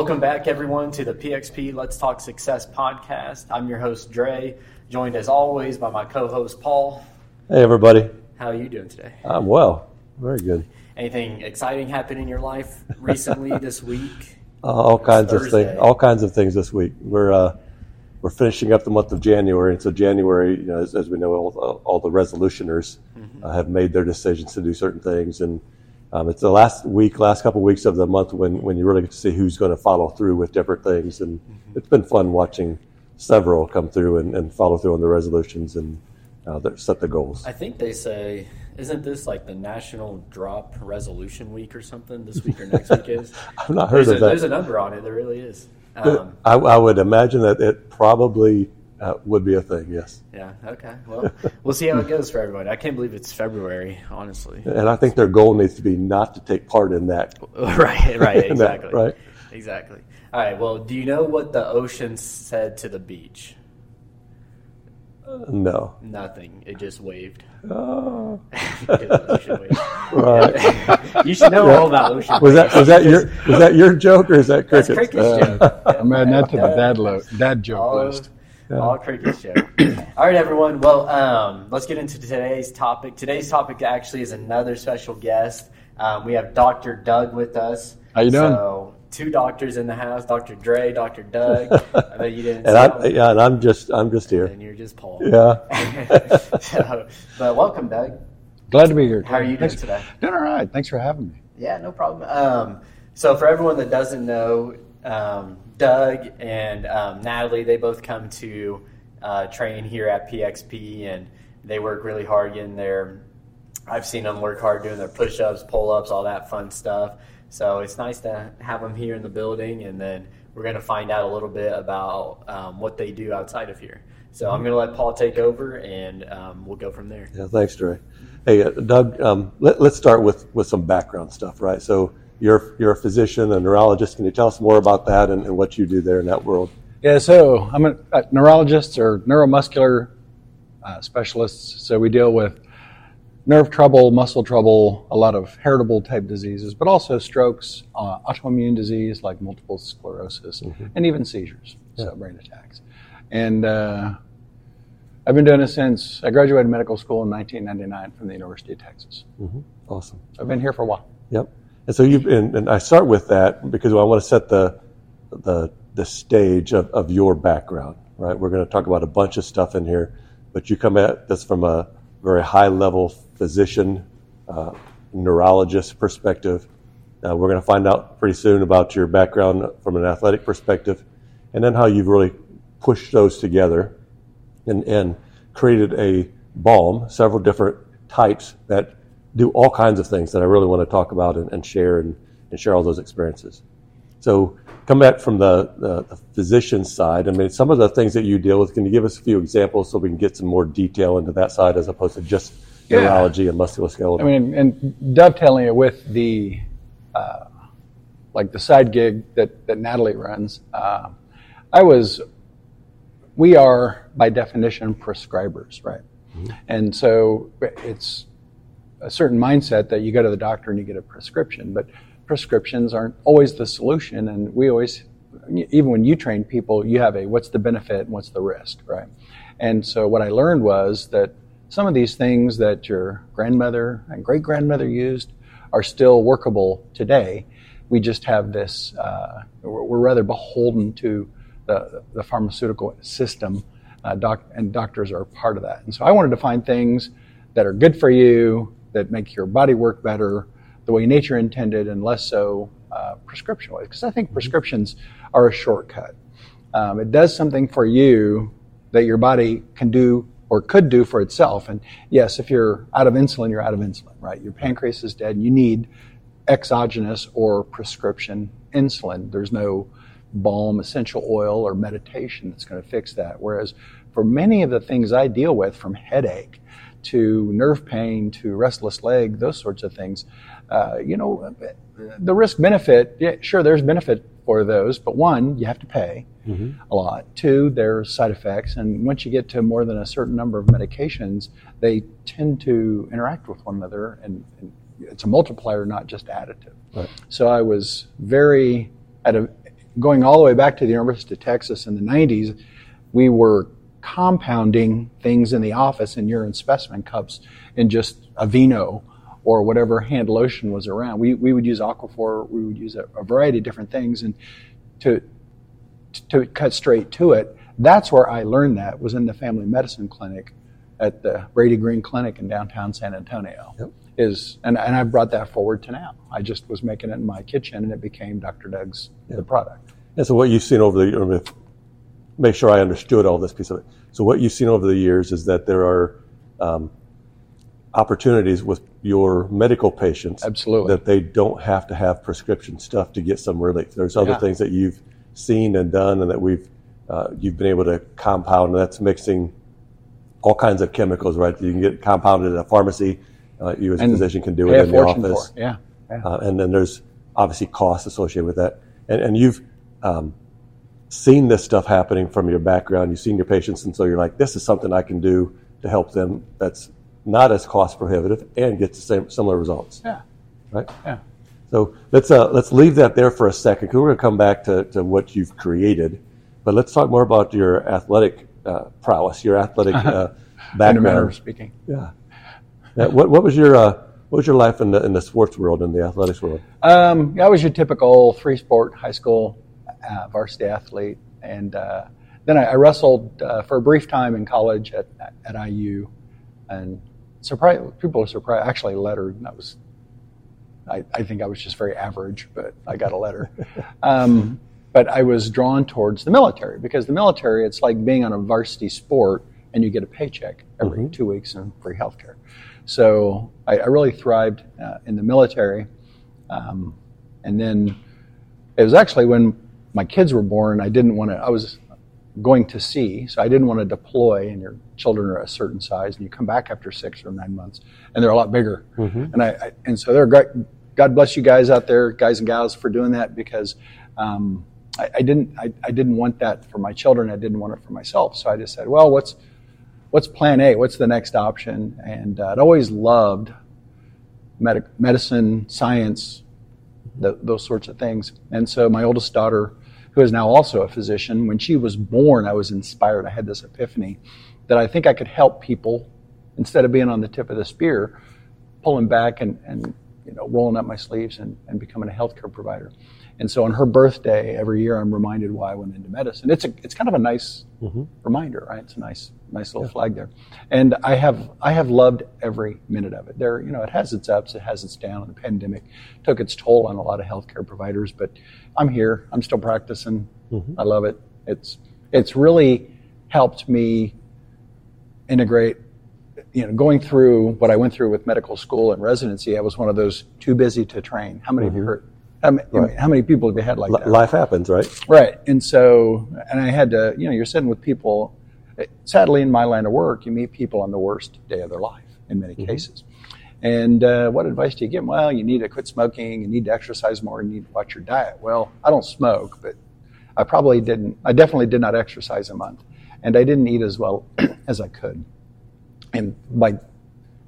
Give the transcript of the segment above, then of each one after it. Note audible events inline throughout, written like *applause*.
Welcome back, everyone, to the PXP Let's Talk Success podcast. I'm your host, Dre, joined as always by my co host, Paul. Hey, everybody. How are you doing today? I'm well. Very good. Anything exciting happened in your life recently *laughs* this week? Uh, all kinds of things. All kinds of things this week. We're uh, we're finishing up the month of January, and so January, you know, as, as we know, all, the- all the resolutioners Mm-hmm. uh, have made their decisions to do certain things, and um, it's the last week, last couple of weeks of the month when when you really get to see who's going to follow through with different things, and Mm-hmm. it's been fun watching several come through and, and follow through on the resolutions and uh, set the goals. I think they say, isn't this like the National Drop Resolution Week or something this week or next week is? *laughs* I've not heard There's a, of that. there's a number on it. There really is. Um, I, I would imagine that it probably uh, would be a thing. Yes. yeah, okay. Well, we'll see how it goes for everybody. I can't believe it's February, honestly. And I think their goal needs to be not to take part in that. *laughs* right, right, *laughs* In that, exactly. right. Exactly. All right, well, do you know what the ocean said to the beach? Uh, no. Nothing. It just waved. *laughs* Oh. Waved. Right. you should know all about ocean Was that was that your was that your joke or is that That's cricket? Cricket's uh. joke. I'm adding that to the dad, lo- dad joke all, list. All Cricket's joke. all right, everyone. Well, um, let's get into today's topic. Today's topic actually is another special guest. Um, we have Dr. Doug with us. How you doing? So, two doctors in the house, Dr. Dre, Dr. Doug. *laughs* I bet you didn't and see I him. yeah, and I'm just I'm just here. and you're just Paul. Yeah. *laughs* so, but welcome, Doug. Glad to be here. How are you doing Thanks- today? Doing all right. Thanks for having me. Yeah, no problem. Um, so, for everyone that doesn't know, um, Doug and um, Natalie, they both come to uh, train here at PXP, and they work really hard getting their. I've seen them work hard doing their push-ups, pull-ups, all that fun stuff. So it's nice to have them here in the building, and then we're going to find out a little bit about um, what they do outside of here. So I'm going to let Paul take over, and um, we'll go from there. Yeah, thanks, Dre. Hey, uh, Doug, um, let, let's start with, with some background stuff, right? So you're you're a physician, a neurologist. Can you tell us more about that and, and what you do there in that world? Yeah, so I'm a, a neurologist or neuromuscular uh, specialist. So we deal with nerve trouble, muscle trouble, a lot of heritable type diseases, but also strokes, uh, autoimmune disease like multiple sclerosis, and even seizures, so brain attacks. And uh, I've been doing it since I graduated medical school in 1999 from the University of Texas. hmm Awesome. I've been here for a while. Yep. And so you and, and I start with that because I want to set the the the stage of, of your background, right? We're going to talk about a bunch of stuff in here, but you come at this from a very high level physician, uh, neurologist perspective. Uh, we're going to find out pretty soon about your background from an athletic perspective, and then how you've really pushed those together and, and created a balm, several different types that do all kinds of things that I really want to talk about and, and share and, and share all those experiences. So come back from the, the, the physician side. I mean, some of the things that you deal with, can you give us a few examples so we can get some more detail into that side as opposed to just Yeah. neurology and musculoskeletal? I mean, and dovetailing it with the uh, like the side gig that that Natalie runs, uh, I was. We are by definition prescribers, right? And so it's a certain mindset that you go to the doctor and you get a prescription, but prescriptions aren't always the solution. And we always, even when you train people, you have a what's the benefit and what's the risk, right? And so what I learned was that some of these things that your grandmother and great grandmother used are still workable today. We just have this, uh, we're rather beholden to the, the pharmaceutical system, uh, doc, and doctors are part of that. And so I wanted to find things that are good for you, that make your body work better, the way nature intended, and less so uh, prescription wise. Because I think prescriptions are a shortcut. Um, it does something for you that your body can do or could do for itself. And yes, if you're out of insulin, you're out of insulin, right? Your pancreas is dead. and You need exogenous or prescription insulin. There's no balm, essential oil, or meditation that's going to fix that. Whereas for many of the things I deal with, from headache to nerve pain to restless leg, those sorts of things, uh, you know, the risk benefit, yeah, sure, there's benefit for those, but one, you have to pay a lot. Two, there's side effects, and once you get to more than a certain number of medications, they tend to interact with one another, and, and it's a multiplier, not just additive. Right. So I was very at a going all the way back to the University of Texas in the 90s, we were compounding things in the office in urine specimen cups in just Aveeno or whatever hand lotion was around. We, we would use Aquaphor, we would use a, a variety of different things. And to, to cut straight to it, that's where I learned that was in the family medicine clinic at the Brady Green Clinic in downtown San Antonio. Yep. Is and, and I brought that forward to now. I just was making it in my kitchen and it became Dr. Doug's the product. And so what you've seen over the, make sure I understood all this piece of it. So what you've seen over the years is that there are um, opportunities with your medical patients. Absolutely. That they don't have to have prescription stuff to get some relief. There's other Yeah. things that you've seen and done and that we've, uh, you've been able to compound, and that's mixing all kinds of chemicals, right? You can get compounded at a pharmacy. Uh, you as a physician can do it in the office. for. Yeah. yeah. Uh, and then there's obviously costs associated with that. And, and you've um, seen this stuff happening from your background. You've seen your patients, and so you're like, this is something I can do to help them that's not as cost prohibitive and get the same similar results, yeah. right? Yeah. So let's uh, let's leave that there for a second because we're going to come back to, to what you've created, but let's talk more about your athletic uh, prowess, your athletic uh, manner of background. speaking. Yeah. Yeah, what what was your uh, what was your life in the in the sports world in the athletics world? Um, I was your typical three sport high school uh, varsity athlete. And uh, then I, I wrestled uh, for a brief time in college at, at IU. And surprise, people are surprised. Actually, lettered. And that was, I, I think I was just very average, but I got a letter. *laughs* um, but I was drawn towards the military because the military, it's like being on a varsity sport and you get a paycheck every two weeks and free healthcare. So I, I really thrived uh, in the military. Um, and then it was actually when my kids were born, I didn't want to, I was going to sea, so I didn't want to deploy, and your children are a certain size, and you come back after six or nine months, and they're a lot bigger. And I, I and so they're great. God bless you guys out there, guys and gals, for doing that because um, I, I didn't, I, I didn't want that for my children. I didn't want it for myself. So I just said, well, what's what's plan A? What's the next option? And uh, I'd always loved medic, medicine, science, th- those sorts of things. And so my oldest daughter, who is now also a physician, when she was born, I was inspired. I had this epiphany that I think I could help people instead of being on the tip of the spear, pulling back and, and you know, rolling up my sleeves and, and becoming a healthcare provider. And so on her birthday, every year I'm reminded why I went into medicine. It's a, it's kind of a nice mm-hmm. reminder, right? It's a nice, nice little flag there. And I have, I have loved every minute of it. There, you know, it has its ups, it has its downs. The pandemic took its toll on a lot of healthcare providers, but I'm here. I'm still practicing. Mm-hmm. I love it. It's, it's really helped me integrate you know, going through what I went through with medical school and residency, I was one of those too busy to train. How many of you heard? How many, Right. how many people have you had like Li- that? Life happens, right? Right. And so, and I had to, you know, you're sitting with people. Sadly, in my line of work, you meet people on the worst day of their life in many cases. And uh, what advice do you give them? Well, you need to quit smoking, you need to exercise more, you need to watch your diet. Well, I don't smoke, but I probably didn't, I definitely did not exercise a month. And I didn't eat as well *clears throat* as I could. And by,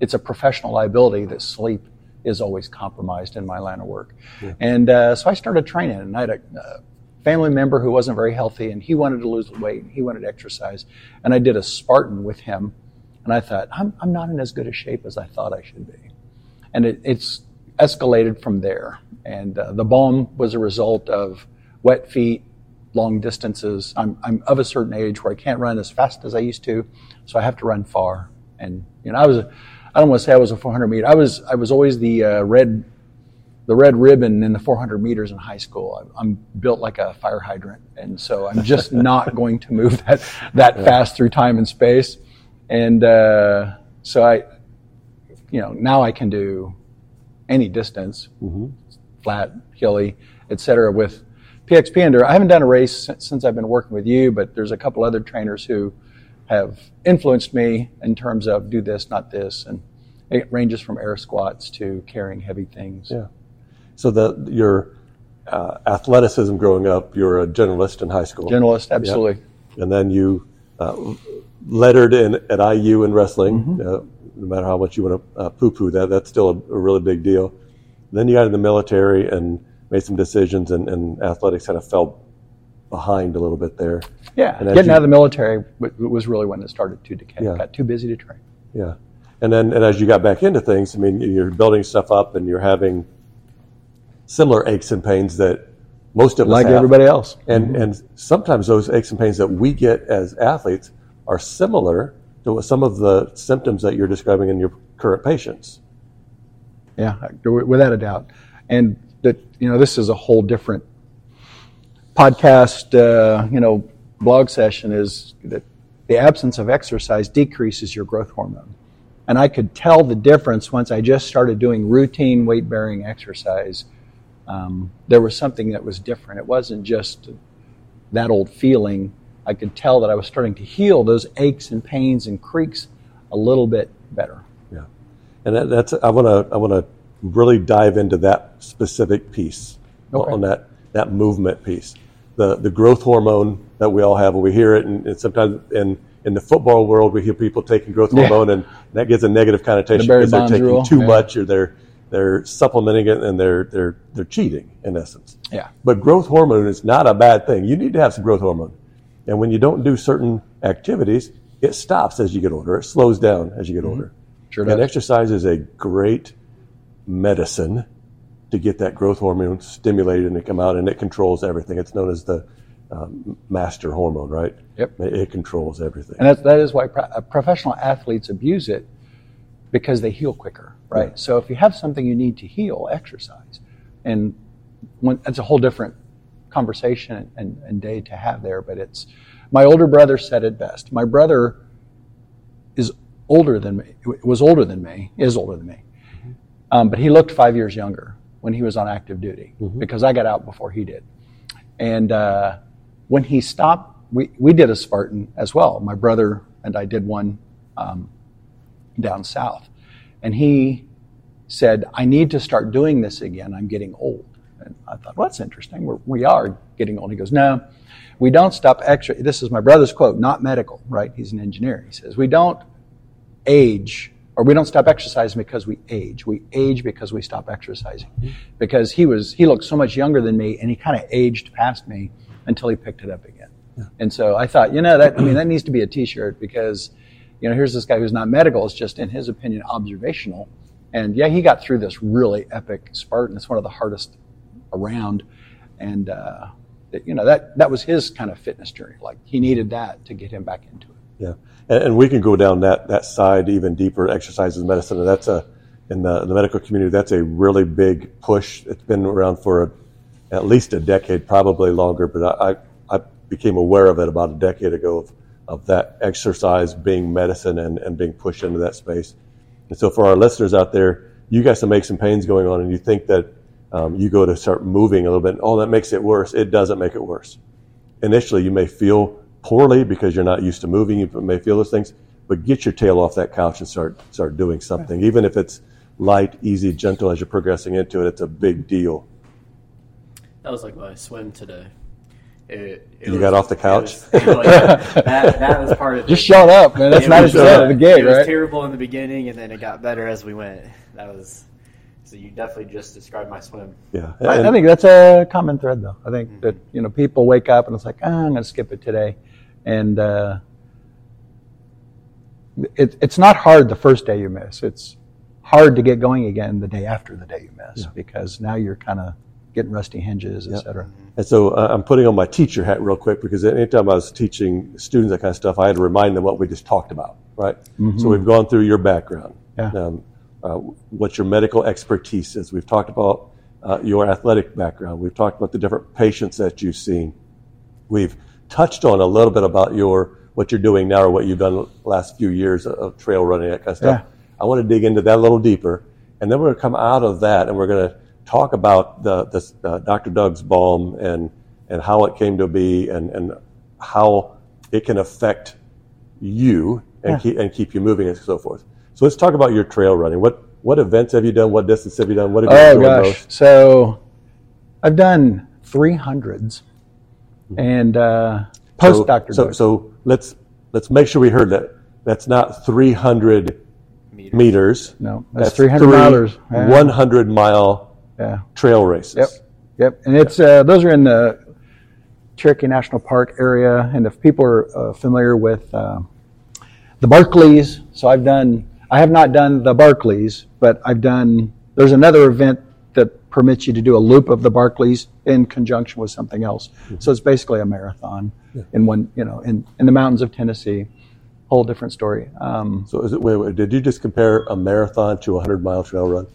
it's a professional liability that sleep is always compromised in my line of work. And uh, so I started training, and I had a family member who wasn't very healthy, and he wanted to lose weight, and he wanted to exercise. And I did a Spartan with him, and I thought, I'm, I'm not in as good a shape as I thought I should be. And it, it's escalated from there. And uh, the balm was a result of wet feet, long distances. I'm, I'm of a certain age where I can't run as fast as I used to, so I have to run far. And you know, I was, a, I don't want to say I was a 400 meter. I was, I was always the uh, red, the red ribbon in the 400 meters in high school. I, I'm built like a fire hydrant, and so I'm just *laughs* not going to move that that fast through time and space. And uh, so I, you know, now I can do any distance, flat, hilly, et cetera, with PXP Ender. I haven't done a race since, since I've been working with you, but there's a couple other trainers who have influenced me in terms of do this, not this, and it ranges from air squats to carrying heavy things. Yeah. So the your uh, athleticism growing up, you're a generalist in high school, Generalist, absolutely. and then you uh, lettered in at IU in wrestling. Uh, no matter how much you want to uh, poo-poo that, that's still a, a really big deal. Then you got in the military and made some decisions, and, and athletics kind of fell behind a little bit there. Yeah, And getting you- out of the military was really when it started to decay. Yeah. Got too busy to train. Yeah, and then and as you got back into things, I mean, you're building stuff up and you're having similar aches and pains that most of us Like everybody else. And mm-hmm. and sometimes those aches and pains that we get as athletes are similar to what some of the symptoms that you're describing in your current patients. Yeah, without a doubt. And that you know, this is a whole different podcast. Uh, you know, blog session is that the absence of exercise decreases your growth hormone, and I could tell the difference once I just started doing routine weight bearing exercise. Um, there was something that was different. It wasn't just that old feeling. I could tell that I was starting to heal those aches and pains and creaks a little bit better. Yeah, and that, that's I want to I want to really dive into that specific piece Okay. on that that movement piece, the the growth hormone that we all have. and We hear it, and, and sometimes in in the football world, we hear people taking growth Yeah. hormone, and that gives a negative connotation The because they're taking rule, too yeah. much, or they're they're supplementing it, and they're they're they're cheating in essence. Yeah. But growth hormone is not a bad thing. You need to have some growth hormone. And when you don't do certain activities, it stops as you get older. It slows down as you get older. Mm-hmm. Sure and does. exercise is a great medicine to get that growth hormone stimulated and it come out, and it controls everything. It's known as the um, master hormone, right? Yep. It, it controls everything. And that's, that is why pro- uh, professional athletes abuse it because they heal quicker, right? Yeah. So if you have something you need to heal, exercise. And when, it's a whole different conversation and, and day to have there, but it's my older brother said it best. My brother is older than me, was older than me, is older than me. Um, but he looked five years younger when he was on active duty because I got out before he did. And uh, when he stopped, we, we did a Spartan as well. My brother and I did one um, down south. And he said, I need to start doing this again. I'm getting old. And I thought, well, that's interesting. We're, we are getting old. He goes, no, we don't stop extra. This is my brother's quote, not medical, right? He's an engineer. He says, we don't age or we don't stop exercising because we age. We age because we stop exercising. Because he was he looked so much younger than me and he kind of aged past me until he picked it up again. And so I thought, you know, that I mean that needs to be a t-shirt because you know, here's this guy who's not medical, it's just in his opinion observational. And yeah, he got through this really epic Spartan. It's one of the hardest around. And uh, that, you know, that that was his kind of fitness journey. Like he needed that to get him back into it. Yeah, and, and we can go down that that side even deeper. Exercise is medicine, and that's a in the, the medical community. That's a really big push. It's been around for a, at least a decade, probably longer. But I, I I became aware of it about a decade ago of, of that exercise being medicine and, and being pushed into that space. And so for our listeners out there, you got some aches and pains going on, and you think that um, you go to start moving a little bit. Oh, that makes it worse. It doesn't make it worse initially you may feel poorly because you're not used to moving. You may feel those things, but get your tail off that couch and start start doing something. Even if it's light, easy, gentle as you're progressing into it, it's a big deal. That was like my swim today. It, it You was- got off the couch? was- it was- that, that was part of *laughs* Just it. shut up, man. That's It not was, as bad at the gate, It was terrible in the beginning, and then it got better as we went. That was so. You definitely just described my swim. Yeah, I, I think that's a common thread, though. I think that you know people wake up and it's like, ah, I'm going to skip it today, and uh, it, it's not hard the first day you miss. It's hard to get going again the day after the day you miss because now you're kind of getting rusty hinges, et cetera. And so uh, I'm putting on my teacher hat real quick because anytime I was teaching students that kind of stuff, I had to remind them what we just talked about, right? So we've gone through your background, Yeah. um, uh, what your medical expertise is. We've talked about uh, your athletic background. We've talked about the different patients that you've seen. We've touched on a little bit about your what you're doing now or what you've done the last few years of, trail running, that kind of stuff. Yeah. I want to dig into that a little deeper, and then we're going to come out of that and we're going to talk about the, the uh, Dr. Doug's balm and and how it came to be and and how it can affect you and Yeah. keep and keep you moving and so forth. So let's talk about your trail running. What what events have you done? What distance have you done? What have you Oh enjoyed gosh! most? So I've done three hundreds, and uh, post So, so, so let's let's make sure we heard that. That's not 300 Meters. meters. no, that's, three hundred three milers. Yeah. 100 mile Yeah. trail races. Yep. Yep. And it's uh, those are in the Cherokee National Park area, and if people are uh, familiar with uh, the Barkleys, so I've done. I have not done the Barkleys, but I've done. There's another event that permits you to do a loop of the Barkleys in conjunction with something else. So it's basically a marathon in one, you know, in, in the mountains of Tennessee. Whole different story. Um, So is it, wait, wait, did you just compare a marathon to a 100 mile trail run?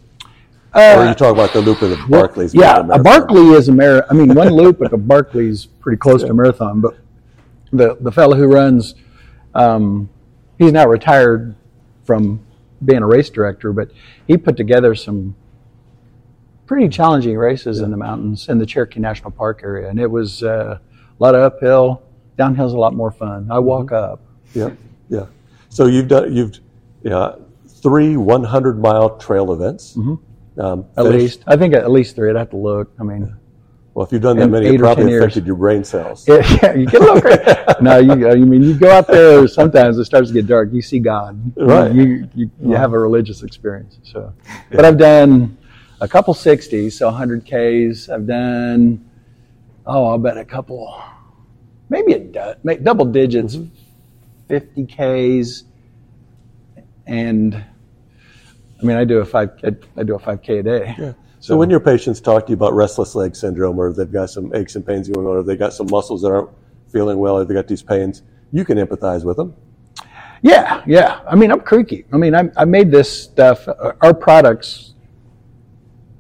or uh, are you talking about the loop of the Barkleys? being Yeah, a marathon? Barkley is a marathon. I mean, one loop at the Barkley's pretty close to a marathon. But the the fellow who runs, um, he's now retired from being a race director, but he put together some pretty challenging races in the mountains in the Cherokee National Park area, and it was uh, a lot of uphill. Downhill's a lot more fun. I walk Mm-hmm. up. Yeah, yeah. So you've done you've yeah three 100 mile trail events. Um, Mm-hmm. At finished- least, I think at least three. I'd have to look. I mean, Well, if you've done that many, it probably 10 years. affected your brain cells. *laughs* Yeah, yeah, you get a little crazy. *laughs* no, you, I mean, you go out there. Sometimes it starts to get dark. You see God. Right. You you, you have a religious experience. So, but I've done a couple sixties, so hundred Ks. I've done oh, I'll bet a couple, maybe a du- make double digits, fifty Ks, and I mean, I do a five. I, I do a five K a day. Yeah. So, when your patients talk to you about restless leg syndrome, or they've got some aches and pains going on, or they've got some muscles that aren't feeling well, or they've got these pains, you can empathize with them. Yeah, yeah. I mean, I'm creaky. I mean, I, I made this stuff. uh, Our products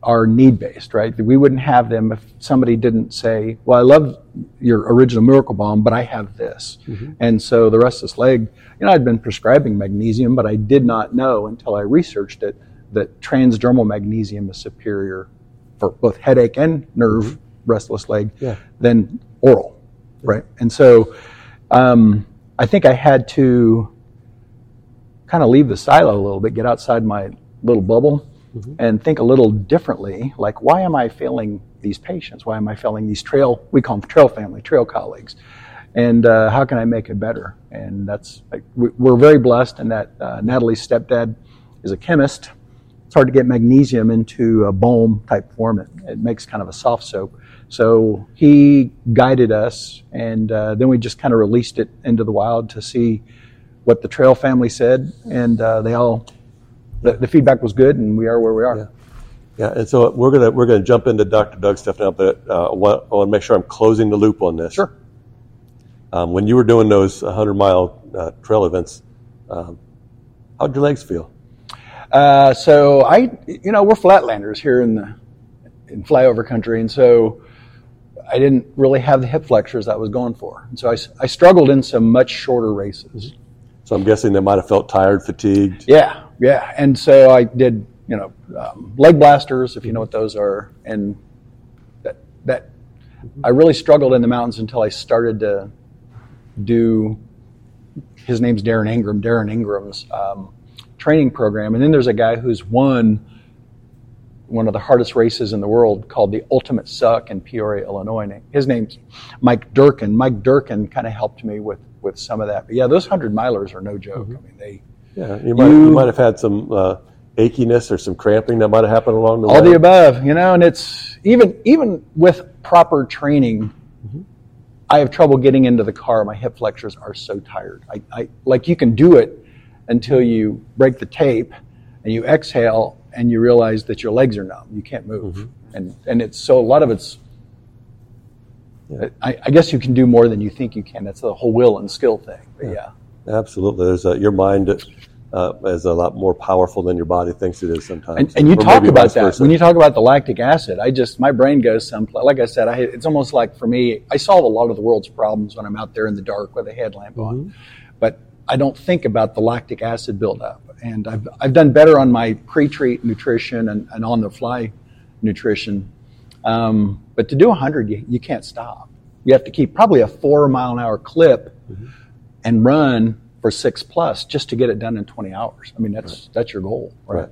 are need based, right? We wouldn't have them if somebody didn't say, "Well, I love your original Miracle Balm, but I have this." And so the restless leg, you know, I'd been prescribing magnesium, but I did not know until I researched it that transdermal magnesium is superior for both headache and nerve restless leg Yeah. than oral, right? And so um, I think I had to kind of leave the silo a little bit, get outside my little bubble, and think a little differently. Like, why am I failing these patients? Why am I failing these trail? We call them trail family, trail colleagues, and uh, how can I make it better? And that's like, we- we're very blessed in that uh, Natalie's stepdad is a chemist. It's hard to get magnesium into a balm type form. It, it makes kind of a soft soap. So he guided us, and uh, then we just kind of released it into the wild to see what the trail family said, and uh, they all the, the feedback was good, and we are where we are. Yeah. Yeah, and so we're gonna we're gonna jump into Dr. Doug stuff now, but uh, I, want, I want to make sure I'm closing the loop on this. Sure. Um, when you were doing those 100 mile uh, trail events, um, how'd your legs feel? Uh, so I, you know, we're flatlanders here in the in flyover country, and so I didn't really have the hip flexors I was going for, and so I, I struggled in some much shorter races. So I'm guessing they might have felt tired, fatigued. Yeah, yeah, and so I did, you know, um, leg blasters, if you know what those are, and that that I really struggled in the mountains until I started to do. His name's Darren Ingram. Darren Ingram's um, training program, and then there's a guy who's won one of the hardest races in the world called the Ultimate Suck in Peoria, Illinois. His name's Mike Durkin. Mike Durkin kind of helped me with with some of that. But yeah, those hundred milers are no joke. I mean, they Yeah, you might, you, You- might have had some uh, achiness or some cramping that might have happened along the all way. the above, you know. And it's even even with proper training, I have trouble getting into the car. My hip flexors are so tired. I, I like you can do it until you break the tape and you exhale and you realize that your legs are numb. You can't move, and and it's so a lot of it's. I, I guess you can do more than you think you can. That's the whole will and skill thing. But yeah. Absolutely. There's a, your mind uh, is a lot more powerful than your body thinks it is sometimes. And, and you Or talk about that versa. when you talk about the lactic acid. I just my brain goes someplace. Like I said, I, it's almost like for me, I solve a lot of the world's problems when I'm out there in the dark with a headlamp on, Mm-hmm. but I don't think about the lactic acid buildup. And I've I've done better on my pre-treat nutrition and, and on the fly nutrition. Um, but to do 100, you, you can't stop. You have to keep probably a four mile an hour clip Mm-hmm. and run for six plus just to get it done in 20 hours. I mean, that's that's your goal, right? Right.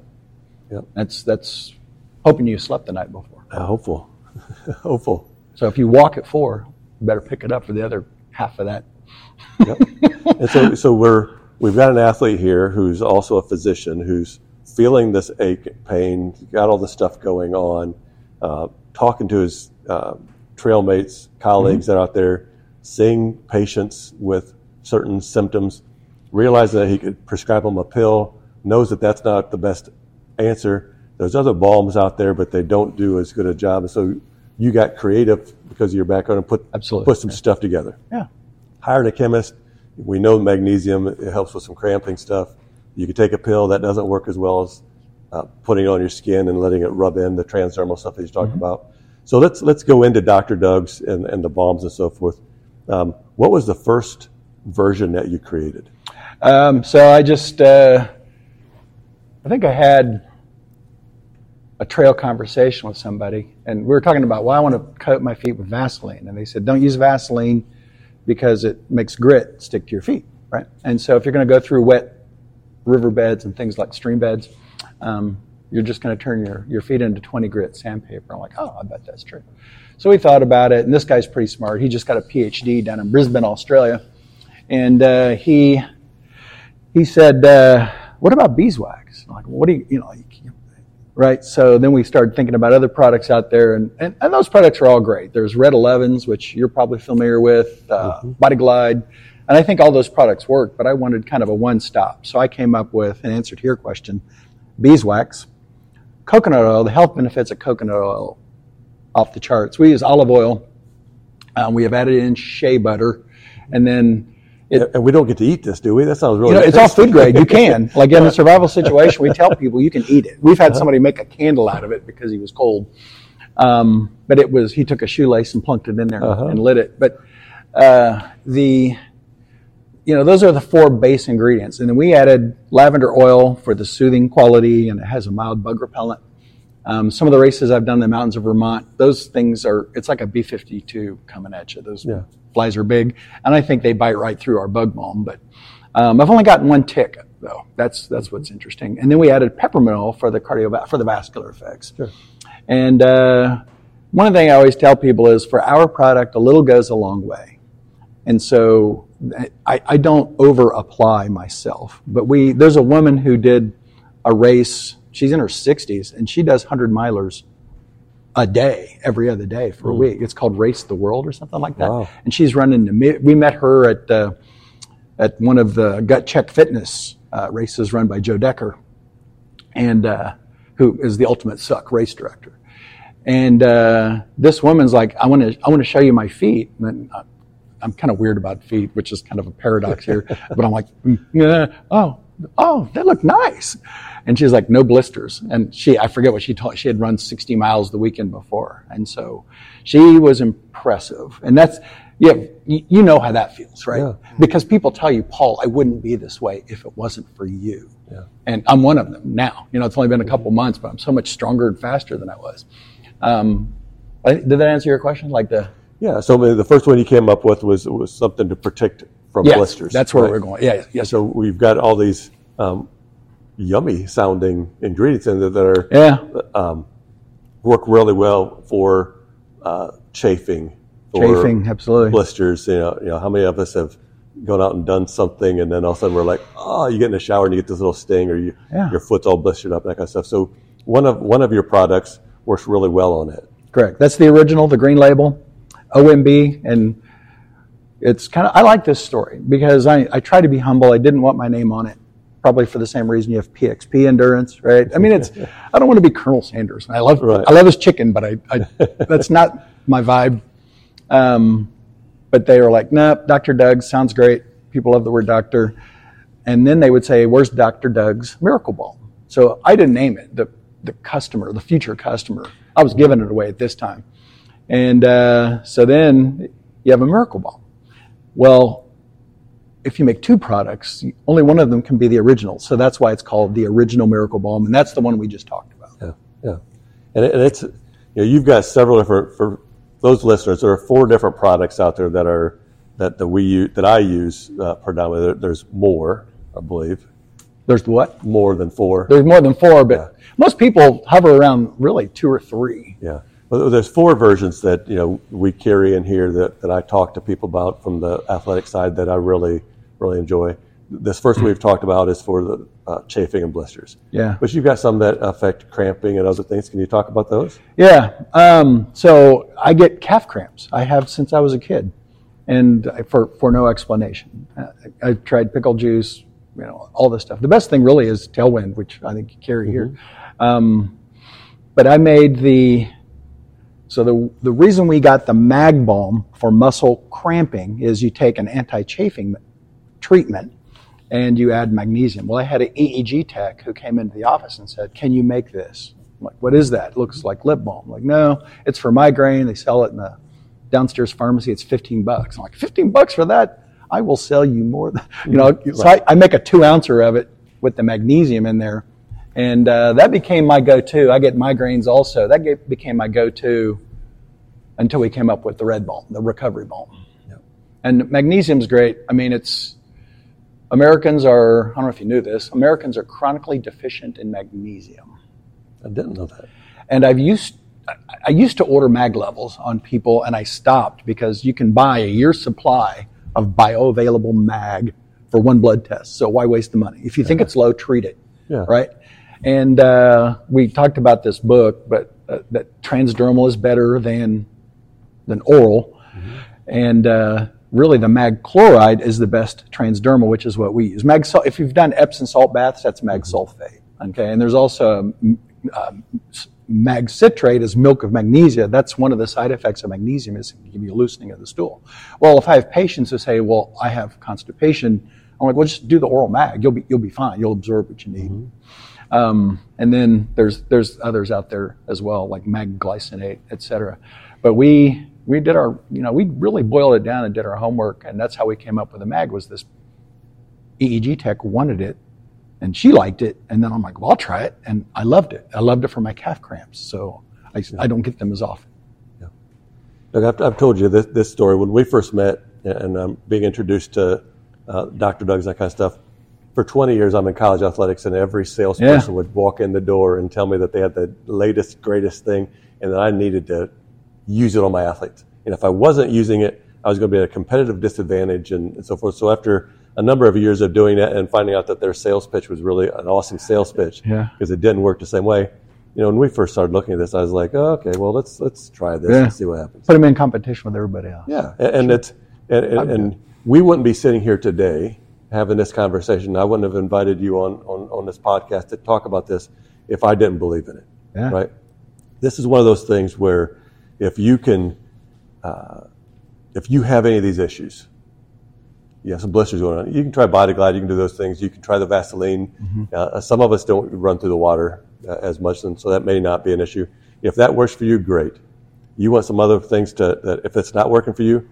Yep. That's that's hoping you slept the night before. Uh, hopeful. *laughs* hopeful. So if you walk at four, you better pick it up for the other half of that. Yep. and so, so we're we've got an athlete here who's also a physician who's feeling this ache, pain, got all this stuff going on, uh, talking to his uh, trail mates, colleagues that are out there seeing patients with certain symptoms, realizing that he could prescribe them a pill, knows that that's not the best answer. There's other balms out there, but they don't do as good a job. And so you got creative because of your background and put Absolutely. put some stuff together. Yeah. Hired a chemist. We know magnesium it helps with some cramping stuff. You can take a pill that doesn't work as well as uh, putting it on your skin and letting it rub in the transdermal stuff that you're talking about. So let's let's go into Dr. Doug's and, and the balms and so forth. Um, what was the first version that you created? Um, so I just, uh, I think I had a trail conversation with somebody, and we were talking about, well, I want to coat my feet with Vaseline, and they said, don't use Vaseline because it makes grit stick to your feet, right? And so if you're going to go through wet riverbeds and things like stream beds, um, you're just going to turn your, your feet into 20 grit sandpaper. I'm like, oh, I bet that's true. So we thought about it, and this guy's pretty smart. He just got a PhD down in Brisbane, Australia, and uh, he he said, uh, "What about beeswax?" I'm like, what do you, you know, right? So then we started thinking about other products out there, and, and, and those products are all great. There's Red 11s, which you're probably familiar with, uh, Body Glide, and I think all those products work. But I wanted kind of a one stop, so I came up with an answer to your question: beeswax, coconut oil. The health benefits of coconut oil off the charts. We use olive oil. Um, we have added in shea butter, and then it, and we don't get to eat this, do we? That sounds really. you know, it's all food grade. You can, like in a *laughs* survival situation, we tell people you can eat it. We've had somebody make a candle out of it because he was cold, um, but it was he took a shoelace and plunked it in there Uh-huh. and lit it. But uh, the you know those are the four base ingredients, and then we added lavender oil for the soothing quality, and it has a mild bug repellent. Um, some of the races I've done in the mountains of Vermont, those things are, it's like a B 52 coming at you. Those Yeah. flies are big, and I think they bite right through our bug balm. But um, I've only gotten one tick, though. That's, that's what's interesting. And then we added peppermint oil for the cardio, for the vascular effects. Sure. And uh, one thing I always tell people is for our product, a little goes a long way. And so I, I don't over apply myself. But we there's a woman who did a race. She's in her 60s and she does 100 milers a day, every other day for a week. It's called Race the World or something like that. Wow. And she's running the. mi- We met her at uh, at one of the Gut Check Fitness uh, races run by Joe Decker, and uh, who is the ultimate suck race director. And uh, this woman's like, I want to, I want to show you my feet. And uh, I'm kind of weird about feet, which is kind of a paradox here. *laughs* but I'm like, mm, yeah, oh, oh, they look nice. And she's like, no blisters. And she, I forget what she told. She had run 60 miles the weekend before, and so she was impressive. And that's, yeah, you, you know how that feels, right? Yeah. Because people tell you, Paul, I wouldn't be this way if it wasn't for you. Yeah. And I'm one of them now. You know, it's only been a couple months, but I'm so much stronger and faster than I was. Um, did that answer your question? Like the Yeah. So the first one you came up with was was something to protect from yes, blisters. that's where right? we're going. Yeah, yes, So we've got all these um, yummy sounding ingredients in there that are yeah, um, work really well for uh, chafing, for chafing, absolutely. blisters. You know, you know, how many of us have gone out and done something, and then all of a sudden we're like, oh, you get in the shower and you get this little sting, or you, Yeah. your foot's all blistered up, that kind of stuff. So one of one of your products works really well on it. Correct. That's the original, the green label, OMB, and it's kind of. I like this story because I, I try to be humble. I didn't want my name on it, probably for the same reason you have PXP endurance, right? I mean, it's. *laughs* I don't want to be Colonel Sanders. I love Right. I love his chicken, but I, I *laughs* that's not my vibe. Um, but they were like, nope, Dr. Doug sounds great. People love the word doctor. And then they would say, where's Dr. Doug's Miracle Ball?" So I didn't name it. The, the customer, the future customer, I was giving it away at this time. And uh, so then you have a Miracle Balm. Well, if you make two products, only one of them can be the original. So that's why it's called the original Miracle Balm. And that's the one we just talked about. Yeah, yeah, and, it, and it's you know you've got several different for those listeners. There are four different products out there that are that that we use that I use uh, predominantly. There, there's more, I believe, There's what? more than four. There's more than four, but most people hover around really two or three. Yeah, well, there's four versions that you know we carry in here that, that I talk to people about from the athletic side that I really really enjoy. this first one we've talked about is for the uh, chafing and blisters. Yeah. But you've got some that affect cramping and other things. Can you talk about those? Yeah. Um, so I get calf cramps. I have since I was a kid, and I- for for no explanation. I, I've tried pickle juice, you know, all this stuff. The best thing really is tailwind, which I think you carry here. Um, but I made the so the the reason we got the mag balm for muscle cramping is you take an anti-chafing treatment and you add magnesium. Well, I had an EEG tech who came into the office and said, "Can you make this?" I'm like, what is that? It looks like lip balm. I'm like, no, it's for migraine. They sell it in the downstairs pharmacy. It's 15 bucks. I'm like, 15 bucks for that? I will sell you more. Than, *laughs* you know, so I, I make a two ouncer of it with the magnesium in there, and uh, that became my go-to. I get migraines also. That became my go-to until we came up with the red balm, the recovery balm. And magnesium's great. I mean, it's Americans are. I don't know if you knew this. Americans are chronically deficient in magnesium. I didn't know that. And I've used I- used to order mag levels on people, and I stopped because you can buy a year's supply of bioavailable mag for one blood test. So why waste the money? If you think it's low, treat it. Yeah. Right. And uh, we talked about this book, but uh, that transdermal is better than than oral, and uh, really the mag chloride is the best transdermal, which is what we use. Mag if you've done Epsom salt baths, that's mag sulfate. Okay, and there's also um, um, mag citrate is milk of magnesia. That's one of the side effects of magnesium is it can give you a loosening of the stool. Well, if I have patients who say, "Well, I have constipation," I'm like, "Well, just do the oral mag. You'll be you'll be fine. You'll absorb what you need." Um, and then there's there's others out there as well, like magglycinate, et cetera. But we we did our you know we really boiled it down and did our homework, and that's how we came up with the mag. Was this EEG tech wanted it, and she liked it, and then I'm like, well, I'll try it, and I loved it. I loved it for my calf cramps, so I, I don't get them as often. Look, I've, I've told you this, this story. When we first met and I'm being introduced to uh, Dr. Doug's, that kind of stuff, for 20 years I'm in college athletics, and every salesperson Yeah. would walk in the door and tell me that they had the latest, greatest thing, and that I needed to use it on my athletes. And if I wasn't using it, I was going to be at a competitive disadvantage and, and so forth. So after a number of years of doing that and finding out that their sales pitch was really an awesome sales pitch Yeah. because it didn't work the same way. You know, when we first started looking at this, I was like, oh, okay, well, let's let's try this Yeah. and see what happens. Put them in competition with everybody else. Yeah, and, and it's and, and, and we wouldn't be sitting here today having this conversation. I wouldn't have invited you on, on on this podcast to talk about this if I didn't believe in it. Yeah. Right. This is one of those things where if you can, uh, if you have any of these issues, you have some blisters going on. You can try BodyGlide. You can do those things. You can try the Vaseline. Uh, some of us don't run through the water uh, as much, and so that may not be an issue. If that works for you, great. You want some other things to that if it's not working for you,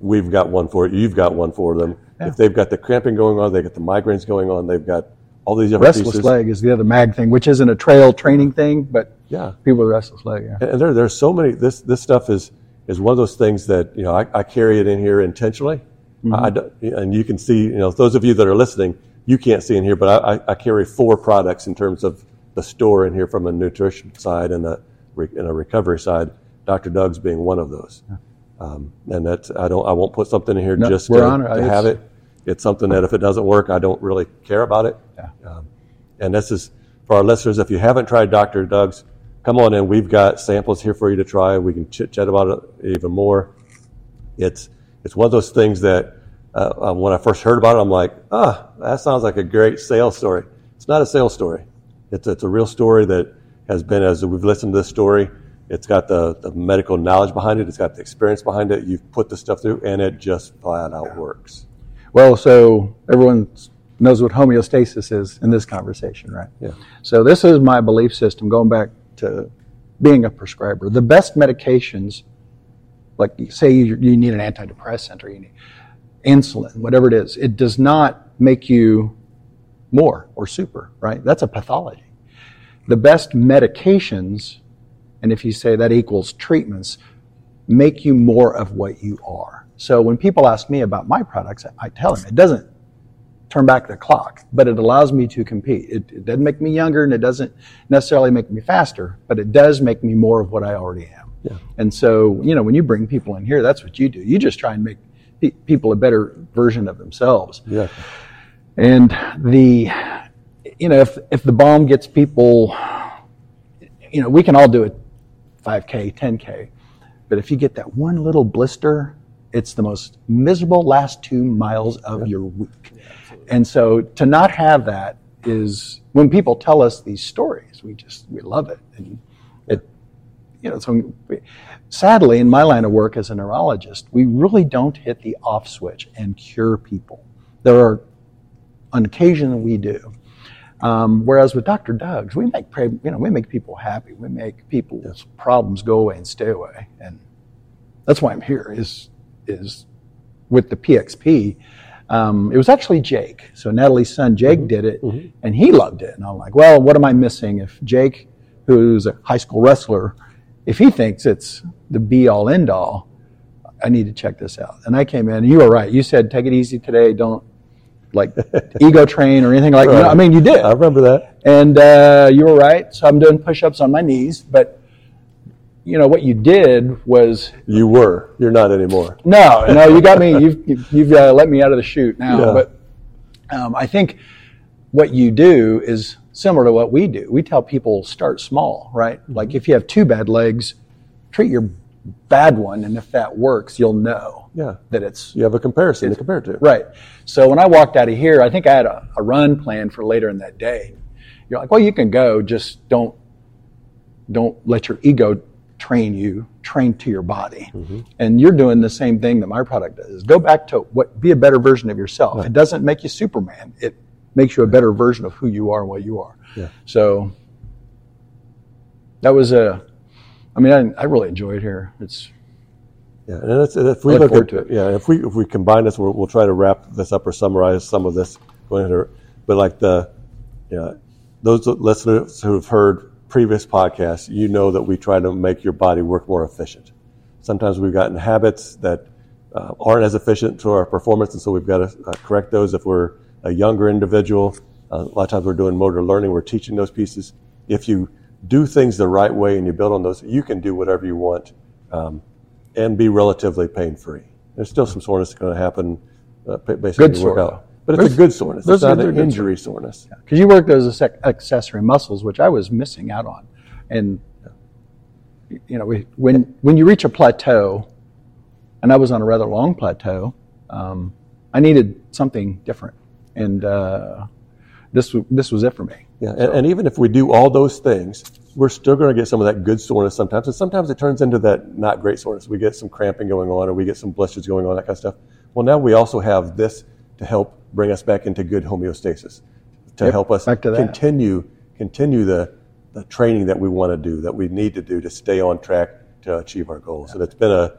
we've got one for you. You've got one for them. If they've got the cramping going on, they've got the migraines going on, they've got all these other Restless pieces. leg is the other mag thing, which isn't a trail training thing, but Yeah. people with restless leg. Yeah. And there, there's so many. This this stuff is is one of those things that you know I, I carry it in here intentionally. I don't- and you can see, you know, those of you that are listening, you can't see in here, but I, I, carry four products in terms of the store in here from a nutrition side and a and a recovery side. Dr. Doug's being one of those. Um, and that's I don't I won't put something in here No, just to, honored. to have it. It's something that if it doesn't work, I don't really care about it. Yeah. Um, and this is for our listeners. If you haven't tried Dr. Doug's, come on in. We've got samples here for you to try. We can chit chat about it even more. It's it's one of those things that uh, uh, when I first heard about it, I'm like, ah, that sounds like a great sales story. It's not a sales story. It's it's a real story that has been as we've listened to this story. It's got the, the medical knowledge behind it. It's got the experience behind it. You've put the stuff through, and it just flat out works. Well, so everyone knows what homeostasis is in this conversation, right? Yeah. So this is my belief system going back to being a prescriber. The best medications, like say you, you need an antidepressant or you need insulin, whatever it is, it does not make you more or super, right? That's a pathology. The best medications, and if you say that equals treatments, make you more of what you are. So when people ask me about my products, I- I tell them it doesn't turn back the clock, but it allows me to compete. It, it doesn't make me younger and it doesn't necessarily make me faster, but it does make me more of what I already am. And so, you know, when you bring people in here, that's what you do. You just try and make pe- people a better version of themselves. Yeah. And the, you know, if if the balm gets people, you know, we can all do it, 5K, 10K, but if you get that one little blister, it's the most miserable last two miles of your week. And so to not have that is when people tell us these stories, we just we love it, and it, you know, so we, sadly in my line of work as a neurologist, we really don't hit the off switch and cure people. There are on occasion we do. Um, whereas with Dr. Doug's, we make you know we make people happy. We make people's problems go away and stay away, and that's why I'm here. Is is with the PXP. Um, it was actually Jake. So Natalie's son Jake did it, and he loved it. And I'm like, well, what am I missing if Jake, who's a high school wrestler, if he thinks it's the be all end all, I need to check this out. And I came in, and you were right. You said take it easy today. Don't like *laughs* ego train or anything like that. I mean, you did. I remember that. And uh, you were right. So I'm doing push-ups on my knees, but you know what you did was You were. You're not anymore. no, no. You got me. *laughs* You've you've uh, let me out of the chute now. Yeah. But um, I think what you do is similar to what we do. We tell people start small, right? Like if you have two bad legs, treat your bad one, and if that works, you'll know Yeah. that it's You have a comparison to compare to. Right. So when I walked out of here, I think I had a, a run plan for later in that day. You're like, well, you can go, just don't don't let your ego train you, train to your body. Mm-hmm. And you're doing the same thing that my product does. Go back to what be a better version of yourself. It doesn't make you Superman. It makes you a better version of who you are and what you are. Yeah. So that was a I mean, I, I really enjoyed here. It's Yeah, and it's, if we Look at to it. yeah, if we if we combine this, we'll, we'll try to wrap this up or summarize some of this going into. But like the, yeah, those listeners who have heard previous podcasts, you know that we try to make your body work more efficient. Sometimes we've gotten habits that uh, aren't as efficient to our performance, and so we've got to uh, correct those. If we're a younger individual, uh, a lot of times we're doing motor learning, we're teaching those pieces. If you do things the right way and you build on those, you can do whatever you want. Um, and be relatively pain free. There's still some soreness going to happen uh, ba- basically Good to work sore, out, but it's a good soreness. It's not an injury soreness. because you work those ac- accessory muscles, which I was missing out on. And you know, we, when when you reach a plateau, and I was on a rather long plateau, um, I needed something different, and uh, this this was it for me. Yeah, and, and even if we do all those things, we're still going to get some of that good soreness sometimes, and sometimes it turns into that not great soreness. We get some cramping going on, or we get some blisters going on, that kind of stuff. Well, now we also have this to help bring us back into good homeostasis, to Yep, help us to continue continue the the training that we want to do, that we need to do to stay on track to achieve our goals. And it's been a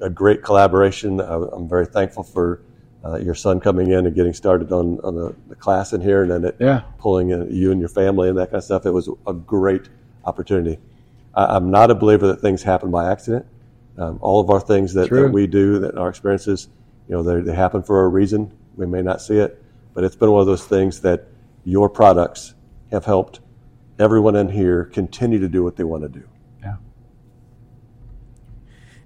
a great collaboration. I, I'm very thankful for uh, your son coming in and getting started on, on the, the class in here, and then it Yeah. pulling in you and your family and that kind of stuff. It was a great opportunity. I, I'm not a believer that things happen by accident. Um, all of our things that, that we do, that our experiences, you know, they, they happen for a reason. We may not see it, but it's been one of those things that your products have helped everyone in here continue to do what they want to do. Yeah.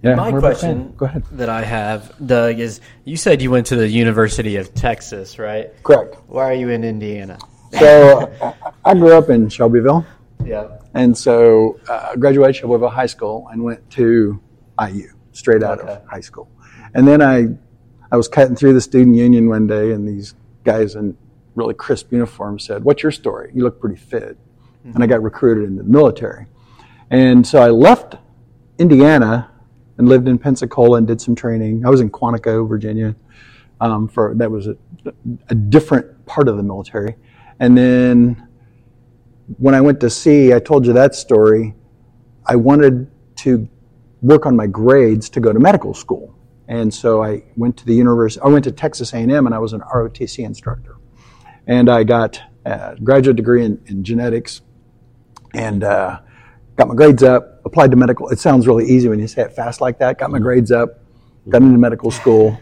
Yeah. My we're a big question. Go ahead. that I have, Doug, is you said you went to the University of Texas, right? Correct. Why are you in Indiana? So I- I grew up in Shelbyville. Yeah. And so uh, graduated Shelbyville High School and went to IU straight out Okay. of high school. And then I, I was cutting through the student union one day, and these guys in really crisp uniforms said, "What's your story? You look pretty fit." And I got recruited into the military. And so I left Indiana and lived in Pensacola and did some training. I was in Quantico, Virginia, um, for that was a, a different part of the military. And then when I went to sea, I told you that story. I wanted to work on my grades to go to medical school, and so I went to the university. I went to Texas A&M, and I was an ROTC instructor, and I got a graduate degree in, in genetics, and uh, got my grades up. Applied to medical. It sounds really easy when you say it fast like that. Got my grades up, got into medical school,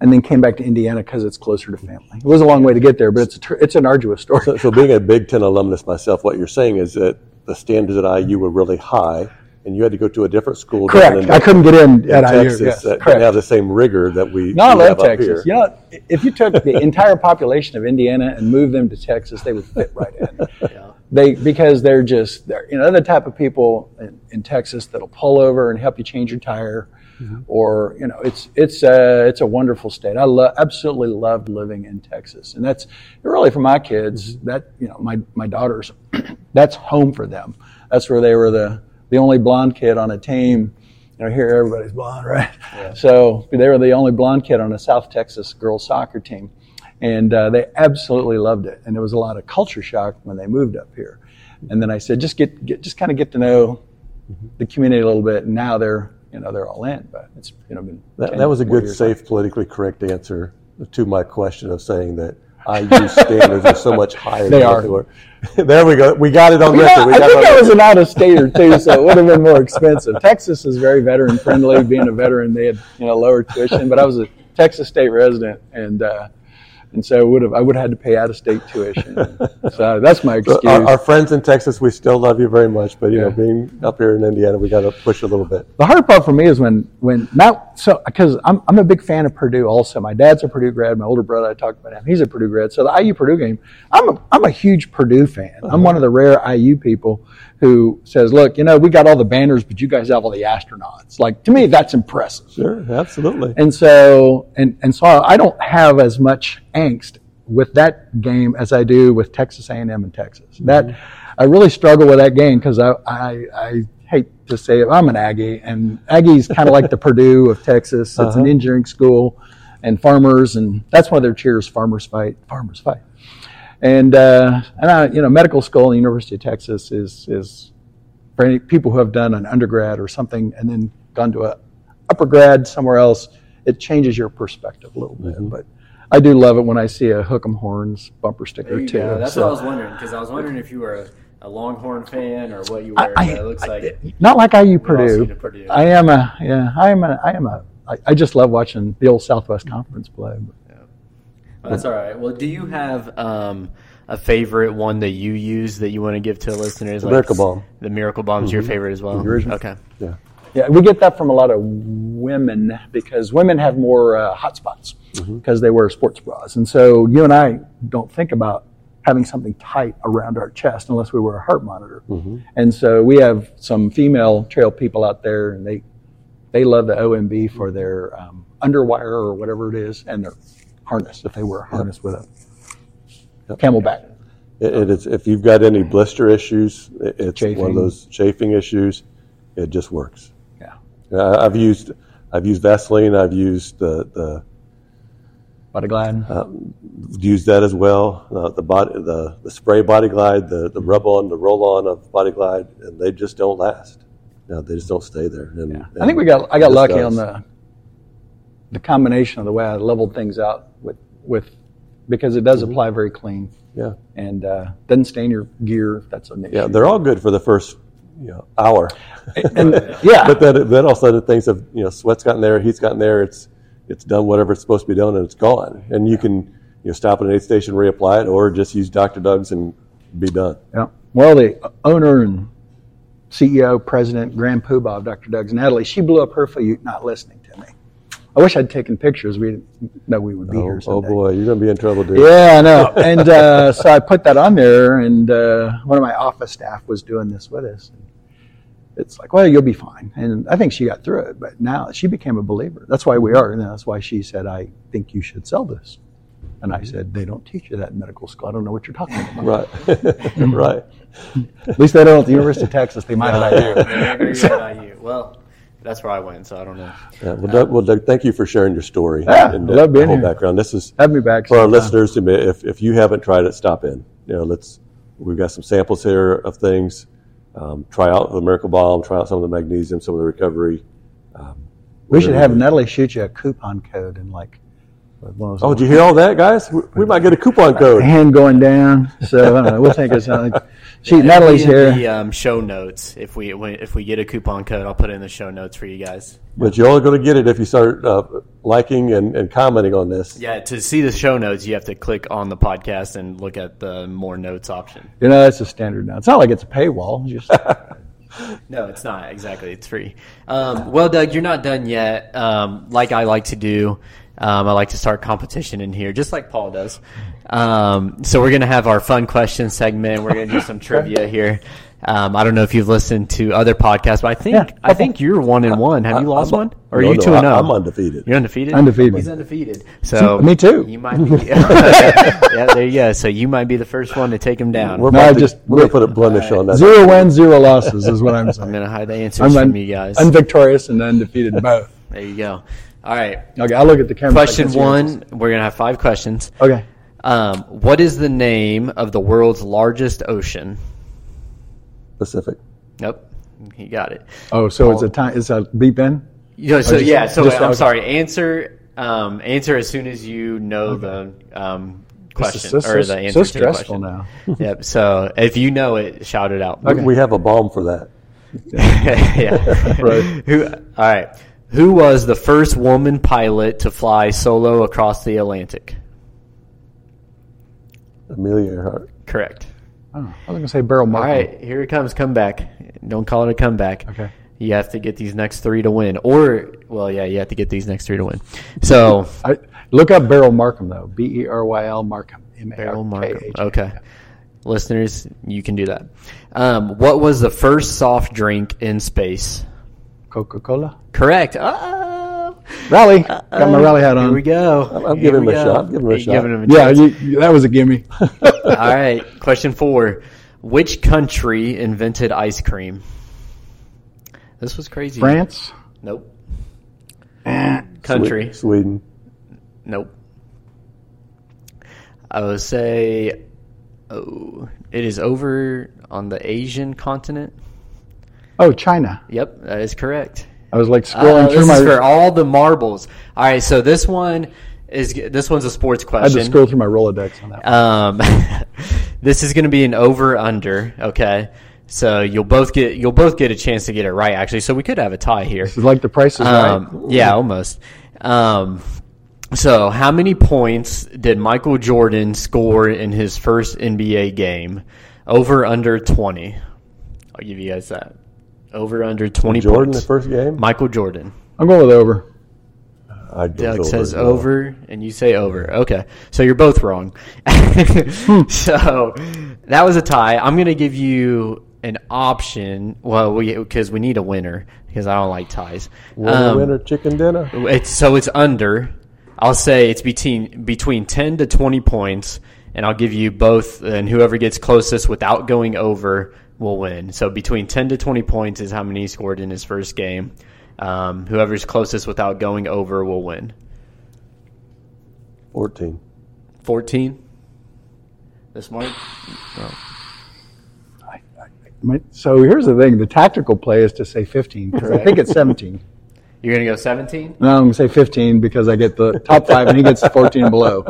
and then came back to Indiana because it's closer to family. It was a long way to get there, but it's a, it's an arduous story. So, so being a Big Ten alumnus myself, what you're saying is that the standards at IU were really high, and you had to go to a different school. Correct. in- I couldn't get in in at IU. Texas Yes, that correct. didn't have the same rigor that we, No, I we love have up Texas. here. You know, if you took the entire population of Indiana and moved them to Texas, they would fit right in. Yeah. They because they're just they're you know the type of people in, in Texas that'll pull over and help you change your tire, or you know it's it's uh, it's a wonderful state. I lo- absolutely loved living in Texas, and that's really for my kids. That you know my my daughters, *clears throat* that's home for them. That's where they were the the only blonde kid on a team. You know, here everybody's blonde, *laughs* right? So they were the only blonde kid on a South Texas girls soccer team and uh, they absolutely loved it. And there was a lot of culture shock when they moved up here. And then I said, just get, get just kind of get to know the community a little bit. And now they're you know they're all in. But it's you know been That, that was a good, safe, politically correct answer to my question of saying that IU standards are so much higher They than are. they. *laughs* There we go. We got it on record. We I got think I was an out of stater too, so it would have been more *laughs* expensive. Texas is very veteran friendly. Being a veteran, they had you know lower tuition, but I was a Texas state resident, and uh, and so I would have I would have had to pay out of state tuition. *laughs* So that's my excuse. Our, our friends in Texas, we still love you very much, but you know, being up here in Indiana, we got to push a little bit. The hard part for me is when when not so because I'm I'm a big fan of Purdue. Also, my dad's a Purdue grad. My older brother, I talked about him. He's a Purdue grad. So the IU Purdue game, I'm a I'm a huge Purdue fan. I'm uh-huh. one of the rare IU people who says, look, you know, we got all the banners, but you guys have all the astronauts. Like to me, that's impressive. Sure, absolutely. And so and and so I don't have as much angst with that game as I do with Texas A&M and Texas. That I really struggle with that game because I, I I hate to say it, I'm an Aggie, and Aggie's kind of like the *laughs* Purdue of Texas. It's an Uh-huh. engineering school, and farmers, and that's one of their cheers: farmers fight, farmers fight. And uh, and I, you know, medical school in the University of Texas is is for any people who have done an undergrad or something and then gone to a upper grad somewhere else, it changes your perspective a little bit. Mm-hmm. But I do love it when I see a Hook'em Horns bumper sticker There you too. go. That's So- what I was wondering because I was wondering if you were a, a Longhorn fan or what you were. I, I- it looks like I- not like IU we've Purdue. Purdue. I am a yeah. I am a I am a. I, I just love watching the old Southwest Conference play. Oh, that's all right. Well, do you have um, a favorite one that you use that you want to give to listeners? The Miracle Balm. The Miracle Balm's your favorite as well. Okay. Yeah. Yeah, we get that from a lot of women because women have more uh, hot spots because they wear sports bras, and so you and I don't think about having something tight around our chest unless we wear a heart monitor. And so we have some female trail people out there, and they they love the OMB for their um, underwire or whatever it is, and their harness if they wear a harness with a CamelBak. It, it is, if you've got any blister issues, it, it's one of those chafing issues. It just works. Yeah, Uh, I've used I've used Vaseline. I've used the the body glide. used that as well. Uh, the body the, the spray body glide, the, the rub on, the roll on of body glide, and they just don't last. No, they just don't stay there. And, I think we got I got lucky does. on the the combination of the way I leveled things out with with because it Mm-hmm. does apply very clean yeah and uh, doesn't stain your gear. That's an issue. yeah they're all good for the first you know hour. and yeah, *laughs* But then, then all of a sudden things have, you know, sweat's gotten there, heat's gotten there, it's, it's done whatever it's supposed to be done and it's gone. And you can, you know, stop at an aid station, reapply it, or just use Dr. Doug's and be done. yeah. Well, the owner and CEO, president, Grand Poobah of Dr. Doug's, Natalie, she blew up her foot not listening. I wish I'd taken pictures. We didn't know we would be Oh, here. oh boy, you're going to be in trouble, dude. Yeah, I know. *laughs* And uh, so I put that on there, and uh, one of my office staff was doing this with us. It's like, well, you'll be fine. And I think she got through it, but now she became a believer. That's why we are. And that's why she said, I think you should sell this. And I said, they don't teach you that in medical school. I don't know what you're talking about. Right. *laughs* right. At least they don't at the University of Texas. They might have Maybe idea. you're at IU. Well, that's where I went, so I don't know. Yeah, well, Doug, well, Doug, thank you for sharing your story Yeah, and I love the being whole here. background. This is Have me back. for our listeners. I mean, If, if you haven't tried it, stop in. You know, let's. We've got some samples here of things. Um, try out the Miracle Balm. Try out some of the magnesium, some of the recovery. Um, We should have you- Natalie shoot you a coupon code and like one of those Oh, did you hear all that, guys? We, we might get a coupon *laughs* code. hand going down. So I don't know. We'll think it's uh, like she. Natalie's It'll be in here. The um, show notes. If we if we get a coupon code, I'll put it in the show notes for you guys. But you're only going to get it if you start uh, liking and, and commenting on this. Yeah, to see the show notes, you have to click on the podcast and look at the more notes option. You know, that's a standard now. It's not like it's a paywall. It's just *laughs* No, it's not exactly. It's free. Um, well, Doug, you're not done yet. Um, like I like to do, um, I like to start competition in here, just like Paul does. Um, so we're gonna have our fun question segment. We're gonna do some *laughs* trivia here. Um, I don't know if you've listened to other podcasts, but I think Yeah, I think you're one and one. Have you lost I'm- one, or are no, you no, two and I- zero? I'm undefeated. You're undefeated. Undefeated. He's undefeated. So Me too. You might be. *laughs* yeah, there you go. So you might be the first one to take him down. We're No, about I to, just- we're gonna put a blemish on that. Zero wins, zero losses is what I'm *laughs* I'm gonna hide the answers I'm from you guys. unvictorious and undefeated both. there you go. All right. Okay, I'll look at the camera. Question can see your one. We're gonna have five questions. Okay. Um, what is the name of the world's largest ocean? Pacific. Nope. He got it. Oh, so it's a time. It's a beep in. You know, so just- yeah. So just- I'm okay. sorry. Answer. Um, answer as soon as you know the um, question This is so, or the answer so to the stressful question. now. *laughs* Yep. So if you know it, shout it out. We- We have a balm for that. *laughs* yeah. *laughs* Right. Who? All right. Who was the first woman pilot to fly solo across the Atlantic? Amelia Earhart. Correct. Oh, I was going to say Beryl All Markham. here it comes. Comeback. Don't call it a comeback. Okay. You have to get these next three to win, or well, yeah, you have to get these next three to win. So I, look up Beryl Markham though. B E R Y L Markham. M A R K Beryl Markham. H. Okay, listeners, you can do that. Um, what was the first soft drink in space? Coca Cola. Correct. Oh, Rally. Got my rally hat on. Here we go. I'm- I'm giving him a go. shot. I'm giving him a shot. giving him a Yeah, you, you- that was a gimme. *laughs* *laughs* All right. Question four. Which country invented ice cream? This was crazy. France. Nope. Eh, Country. Sweden. Nope. I would say, oh, it is over on the Asian continent. Oh, China. Yep, that is correct. I was like Uh, scrolling through this my. for all the marbles. All right, so this one is this one's a sports question. I had to scroll through my Rolodex on that. One. Um, *laughs* this is going to be an over under. Okay, so you'll both get you'll both get a chance to get it right. Actually, so we could have a tie here. This is like the price is right. Um, yeah, almost. Um, so, how many points did Michael Jordan score in his first NBA game? Over under twenty. I'll give you guys that. Over under twenty Jordan, the first game. Michael Jordan. I'm going with over. I go Doug over says well. over, and you say over. Okay, so you're both wrong. *laughs* so that was a tie. I'm going to give you an option. Well, we because we need a winner because I don't like ties. Winner, Um, winner, chicken dinner. It's so it's under. I'll say it's between between ten to twenty points, and I'll give you both. And whoever gets closest without going over will win. So between ten to twenty points is how many he scored in his first game. Um, whoever's closest without going over will win. 14. Fourteen. This Mark. My- So here's the thing: the tactical play is to say 15 because I think it's 17. *laughs* You're gonna go seventeen. No, I'm going to say 15 because I get the top five and he gets 14 and below.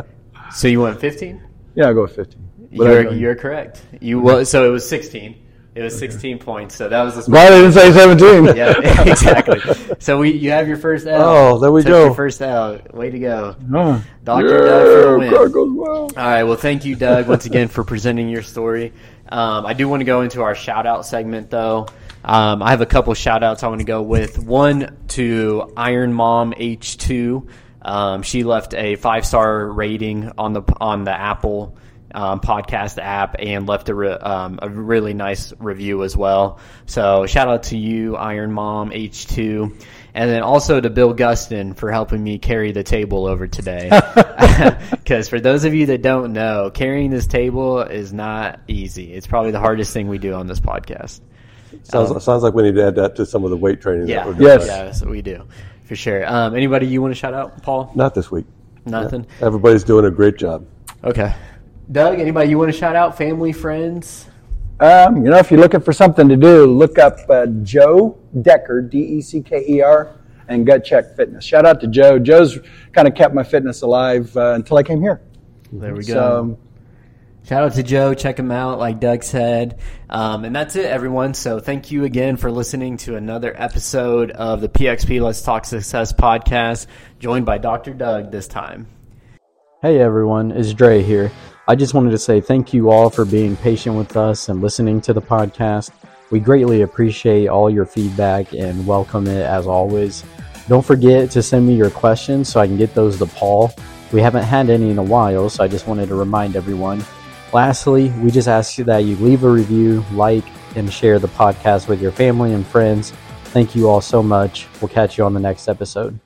So you went fifteen. Yeah, I'll go with 15. You're you're correct. You was so it was sixteen. It was sixteen points. So that was the Glad I didn't say 17. *laughs* yeah, *laughs* exactly. So we, you have your first out. Oh, there we Took go. Your first out. Way to go, Oh. Doctor Yeah, Doug for the win. Goes well. All right. Well, thank you, Doug, once again for presenting your story. Um, I do want to go into our shout out segment, though. Um, I have a couple shout outs I want to go with. One to Iron Mom H2. Um, she left a five star rating on the on the Apple um, podcast app and left a, re- um, a really nice review as well. So shout out to you, Iron Mom H2. And then also to Bill Gustin for helping me carry the table over today. *laughs* *laughs* Because for those of you that don't know, carrying this table is not easy. It's probably the hardest thing we do on this podcast. Sounds, sounds like we need to add that to some of the weight training. Yeah, That we're. Yes. yes, we do for sure. Um, anybody you want to shout out, Paul? Not this week. Nothing. Everybody's doing a great job. Okay. Doug, anybody you want to shout out? Family, friends? Um, you know, if you're looking for something to do, look up uh, Joe Decker, D E C K E R, and Gut Check Fitness. Shout out to Joe. Joe's kind of kept my fitness alive uh, until I came here. There we go. So, Shout out to Joe. Check him out, like Doug said. Um, and that's it, everyone. So thank you again for listening to another episode of the PXP Let's Talk Success podcast, joined by Dr. Doug this time. Hey everyone, it's Dre here. I just wanted to say thank you all for being patient with us and listening to the podcast. We greatly appreciate all your feedback and welcome it as always. Don't forget to send me your questions so I can get those to Paul. We haven't had any in a while, so I just wanted to remind everyone. Lastly, we just ask you that you leave a review, like, and share the podcast with your family and friends. Thank you all so much. We'll catch you on the next episode.